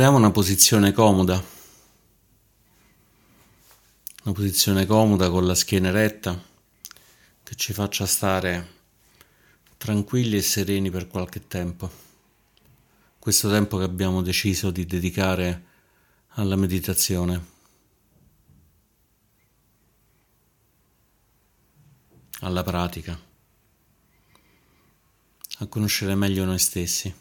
Troviamo una posizione comoda, una posizione comoda con la schiena eretta che ci faccia stare tranquilli e sereni per qualche tempo. Questo tempo che abbiamo deciso di dedicare alla meditazione, alla pratica, a conoscere meglio noi stessi.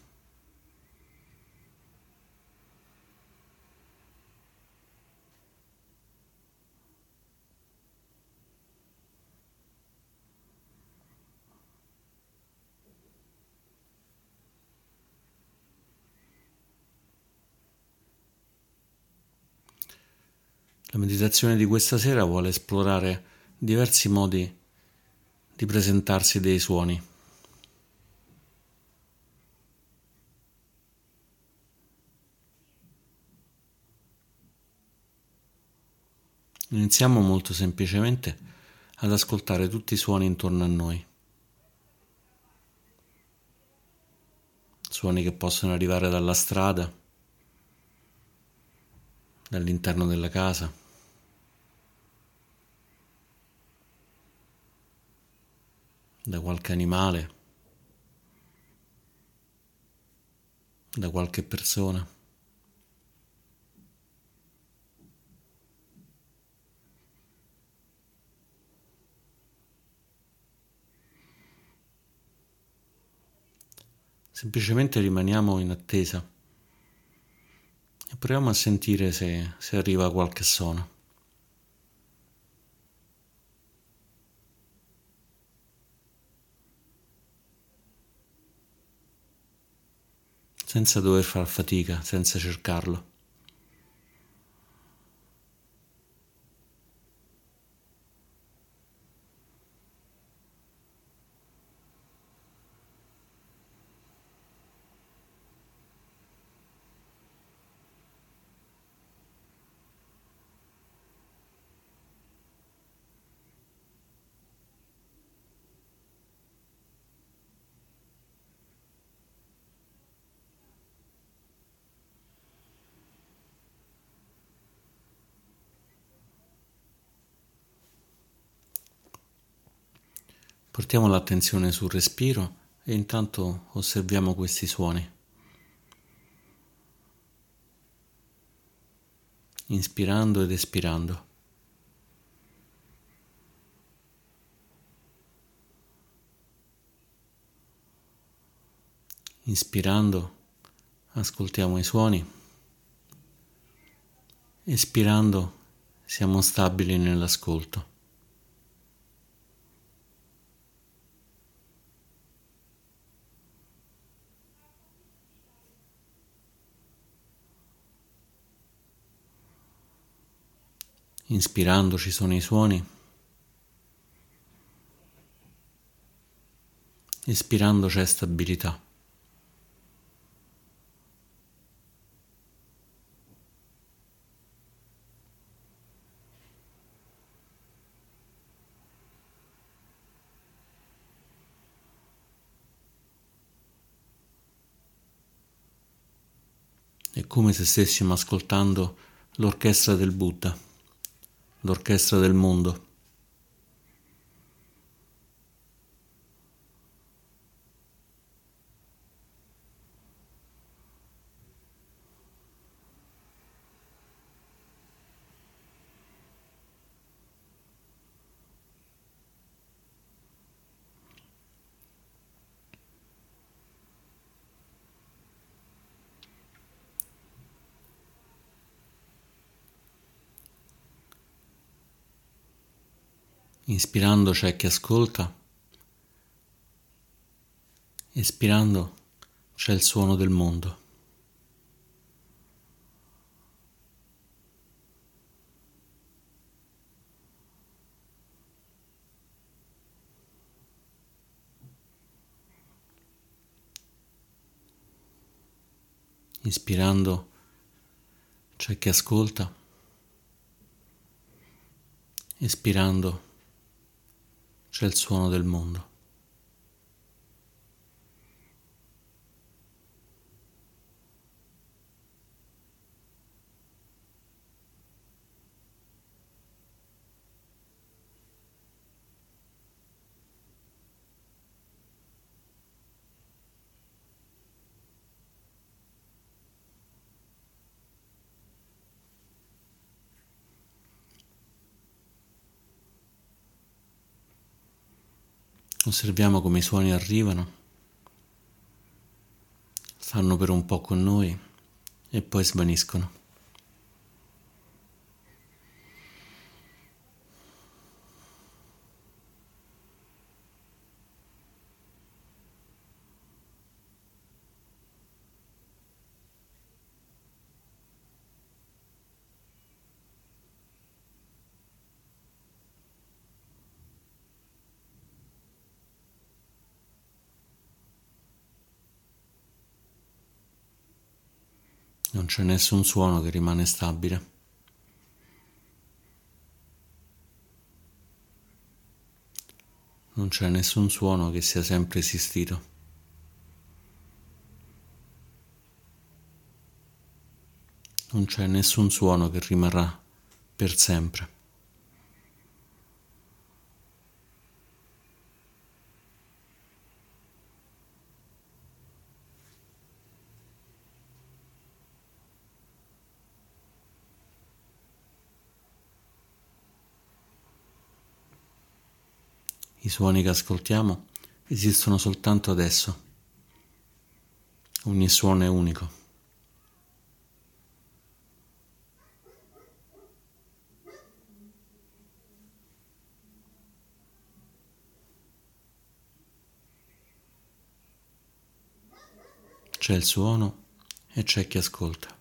La meditazione di questa sera vuole esplorare diversi modi di presentarsi dei suoni. Iniziamo molto semplicemente ad ascoltare tutti i suoni intorno a noi. Suoni che possono arrivare dalla strada, dall'interno della casa. da qualche animale, da qualche persona. Semplicemente rimaniamo in attesa proviamo a sentire se, se arriva qualche suono. senza dover far fatica, senza cercarlo. Portiamo l'attenzione sul respiro e intanto osserviamo questi suoni. Inspirando ed espirando. Inspirando ascoltiamo i suoni. Espirando siamo stabili nell'ascolto. Inspirando ci sono i suoni. Espirando c'è stabilità. È come se stessimo ascoltando l'orchestra del Buddha l'orchestra del mondo. Inspirando c'è chi ascolta, espirando c'è il suono del mondo. Inspirando c'è chi ascolta, espirando c'è il suono del mondo. Osserviamo come i suoni arrivano, stanno per un po' con noi e poi svaniscono. Non c'è nessun suono che rimane stabile. Non c'è nessun suono che sia sempre esistito. Non c'è nessun suono che rimarrà per sempre. I suoni che ascoltiamo esistono soltanto adesso. Ogni suono è unico. C'è il suono e c'è chi ascolta.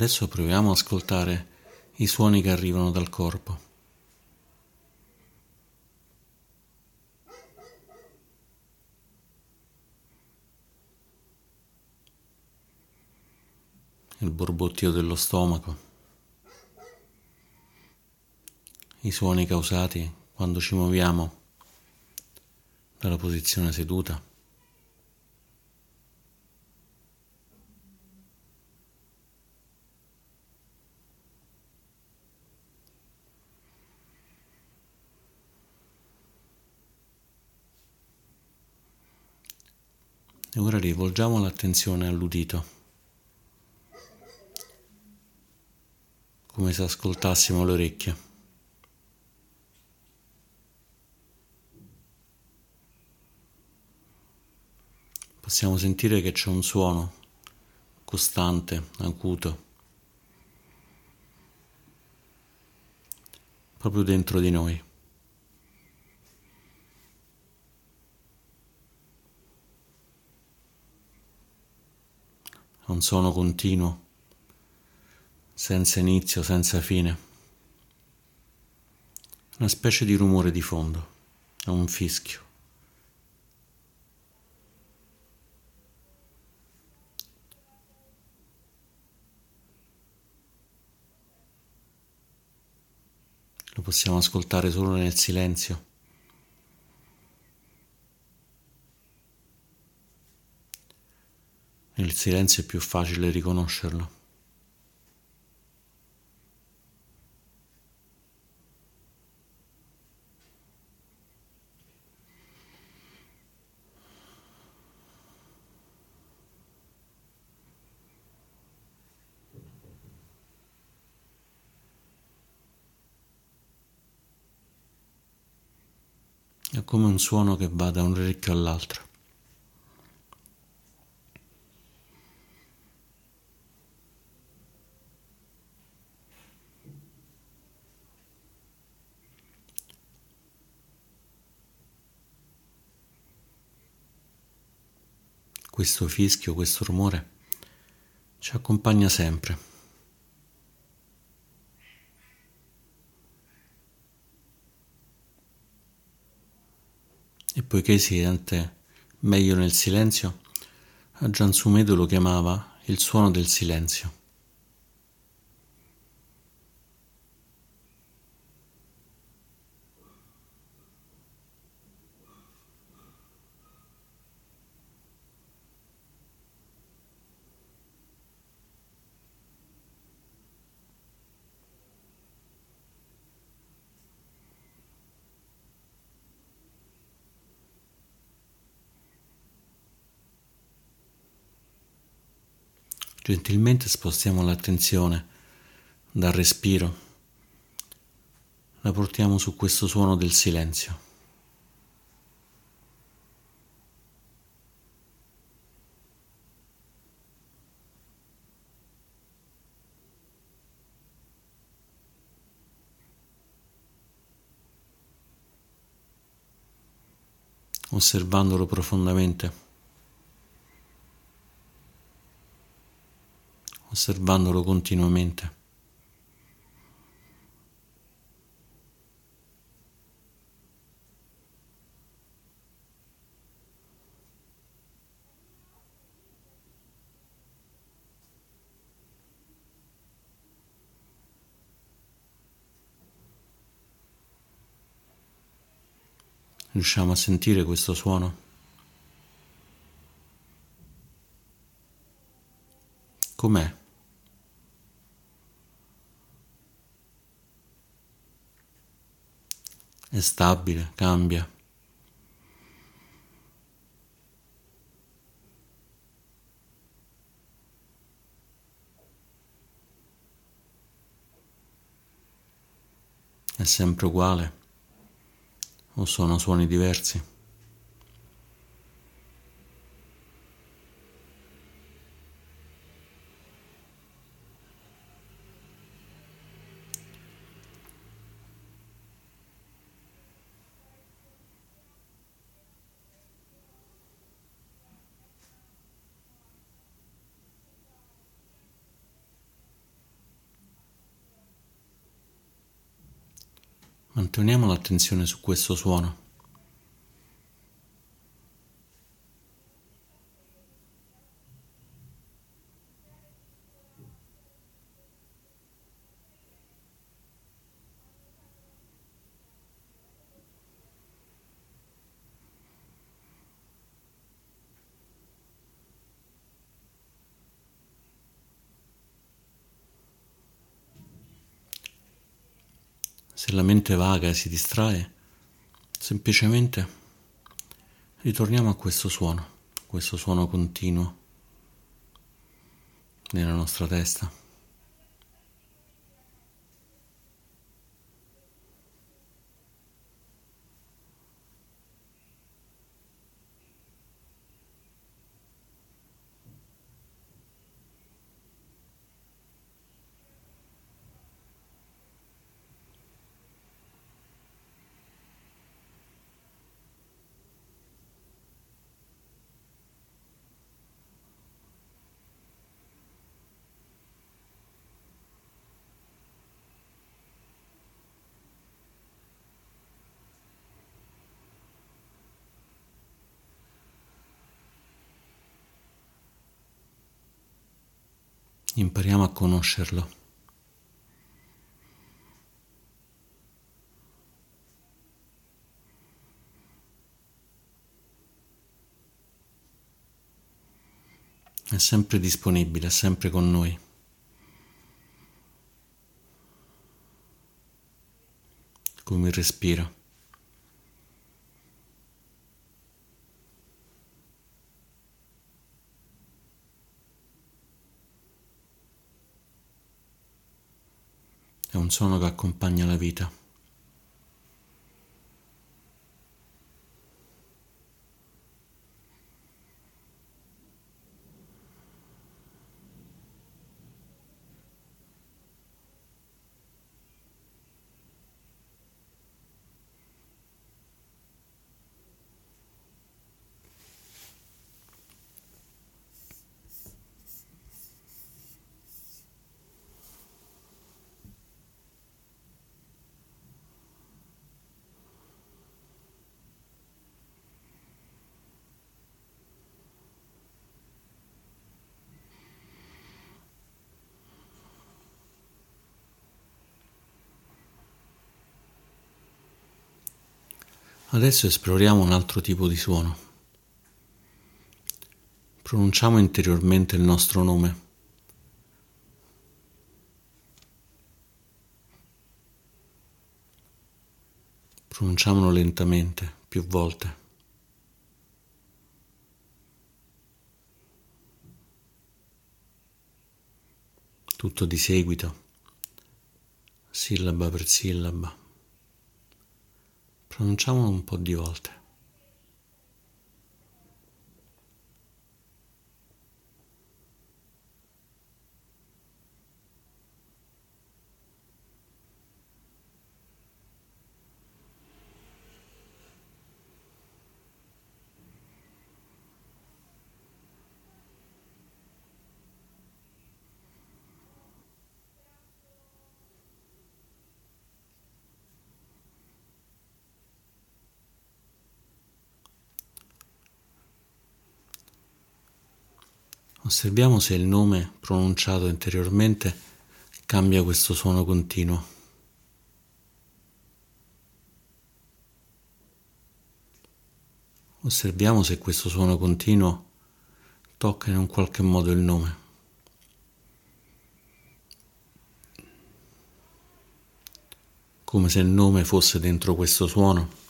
Adesso proviamo ad ascoltare i suoni che arrivano dal corpo. Il borbottio dello stomaco, i suoni causati quando ci muoviamo dalla posizione seduta. E ora rivolgiamo l'attenzione all'udito, come se ascoltassimo le orecchie. Possiamo sentire che c'è un suono costante, acuto, proprio dentro di noi. Un suono continuo, senza inizio, senza fine, una specie di rumore di fondo, un fischio. Lo possiamo ascoltare solo nel silenzio. Nel silenzio è più facile riconoscerlo. È come un suono che va da un orecchio all'altro. Questo fischio, questo rumore ci accompagna sempre. E poiché si sente meglio nel silenzio, Giansumedo lo chiamava il suono del silenzio. Gentilmente spostiamo l'attenzione dal respiro, la portiamo su questo suono del silenzio. osservandolo profondamente. Osservandolo continuamente. Riusciamo a sentire questo suono? Com'è? È stabile, cambia. È sempre uguale o sono suoni diversi? Manteniamo l'attenzione su questo suono. Se la mente vaga si distrae, semplicemente ritorniamo a questo suono, questo suono continuo nella nostra testa. Impariamo a conoscerlo. È sempre disponibile, è sempre con noi. Come il respiro. Suono che accompagna la vita. Adesso esploriamo un altro tipo di suono. Pronunciamo interiormente il nostro nome. Pronunciamolo lentamente, più volte. tutto di seguito, sillaba per sillaba. Pronunciamolo un po' di volte. Osserviamo se il nome pronunciato interiormente cambia questo suono continuo. Osserviamo se questo suono continuo tocca in un qualche modo il nome. Come se il nome fosse dentro questo suono.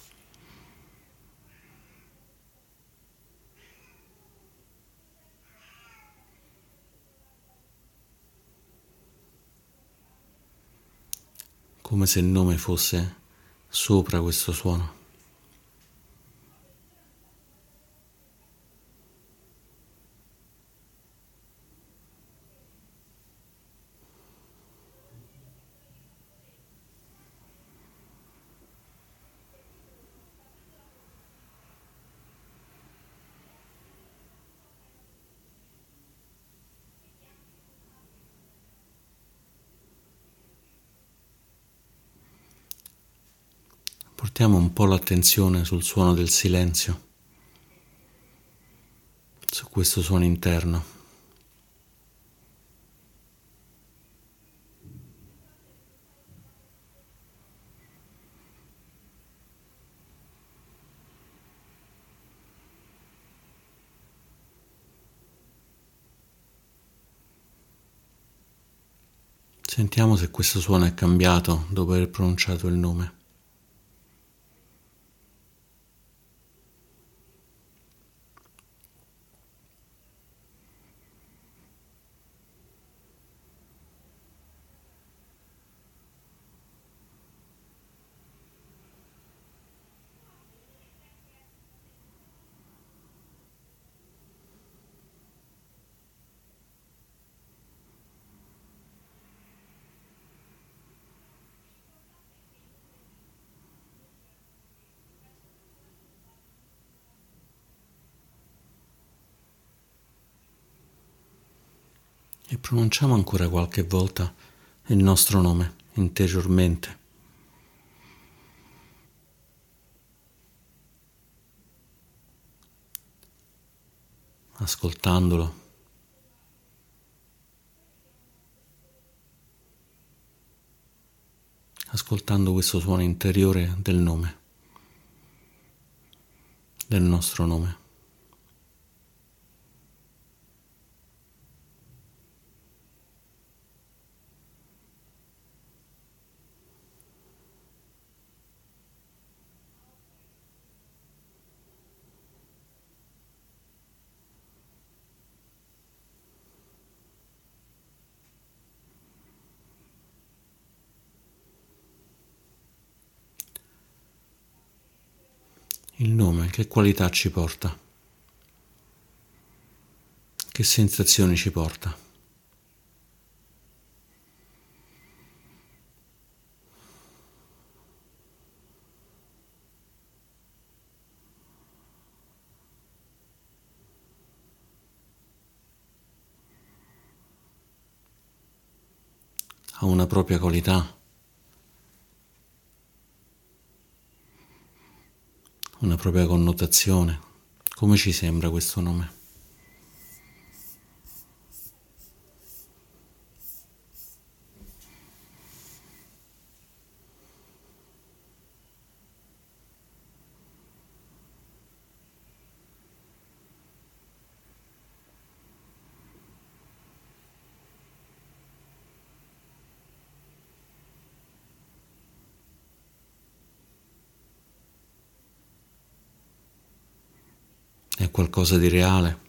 Se il nome fosse sopra questo suono. Portiamo un po' l'attenzione sul suono del silenzio, su questo suono interno. Sentiamo se questo suono è cambiato dopo aver pronunciato il nome. E pronunciamo ancora qualche volta il nostro nome interiormente. Ascoltandolo. Ascoltando questo suono interiore del nome, del nostro nome. Il nome che qualità ci porta? Che sensazioni ci porta? Ha una propria qualità? Una propria connotazione. Come ci sembra questo nome? qualcosa di reale.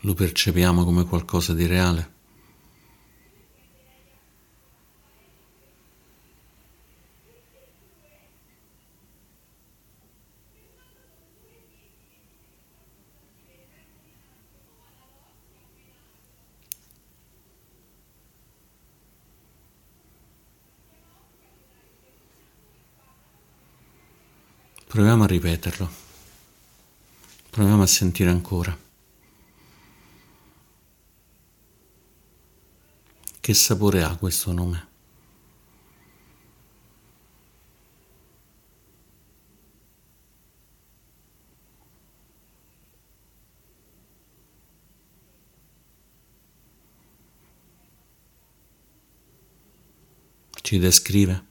Lo percepiamo come qualcosa di reale. Proviamo a ripeterlo. Proviamo a sentire ancora. Che sapore ha questo nome? Ci descrive?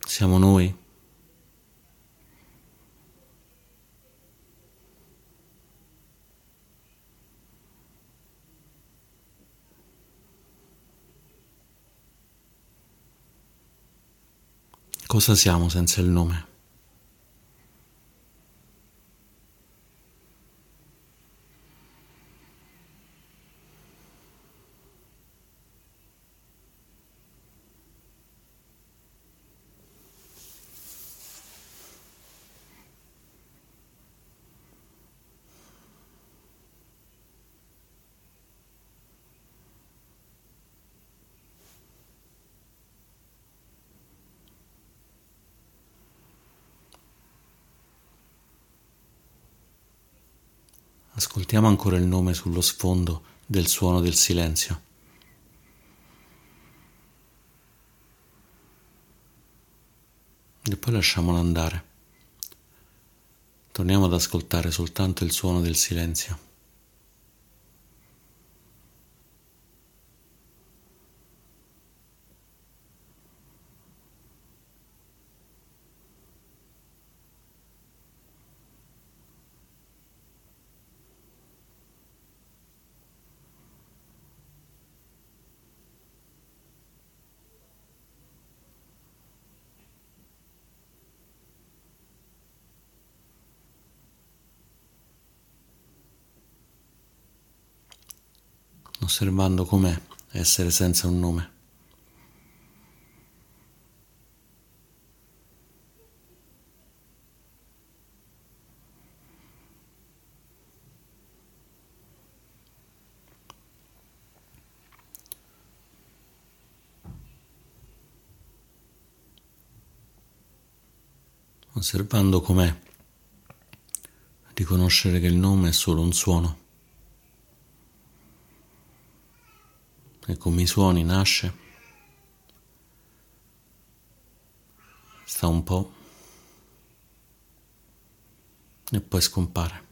Siamo noi? Cosa siamo senza il nome? Ascoltiamo ancora il nome sullo sfondo del suono del silenzio. E poi lasciamolo andare. Torniamo ad ascoltare soltanto il suono del silenzio. Osservando com'è essere senza un nome. Osservando com'è riconoscere che il nome è solo un suono. E come i suoni nasce, sta un po' e poi scompare.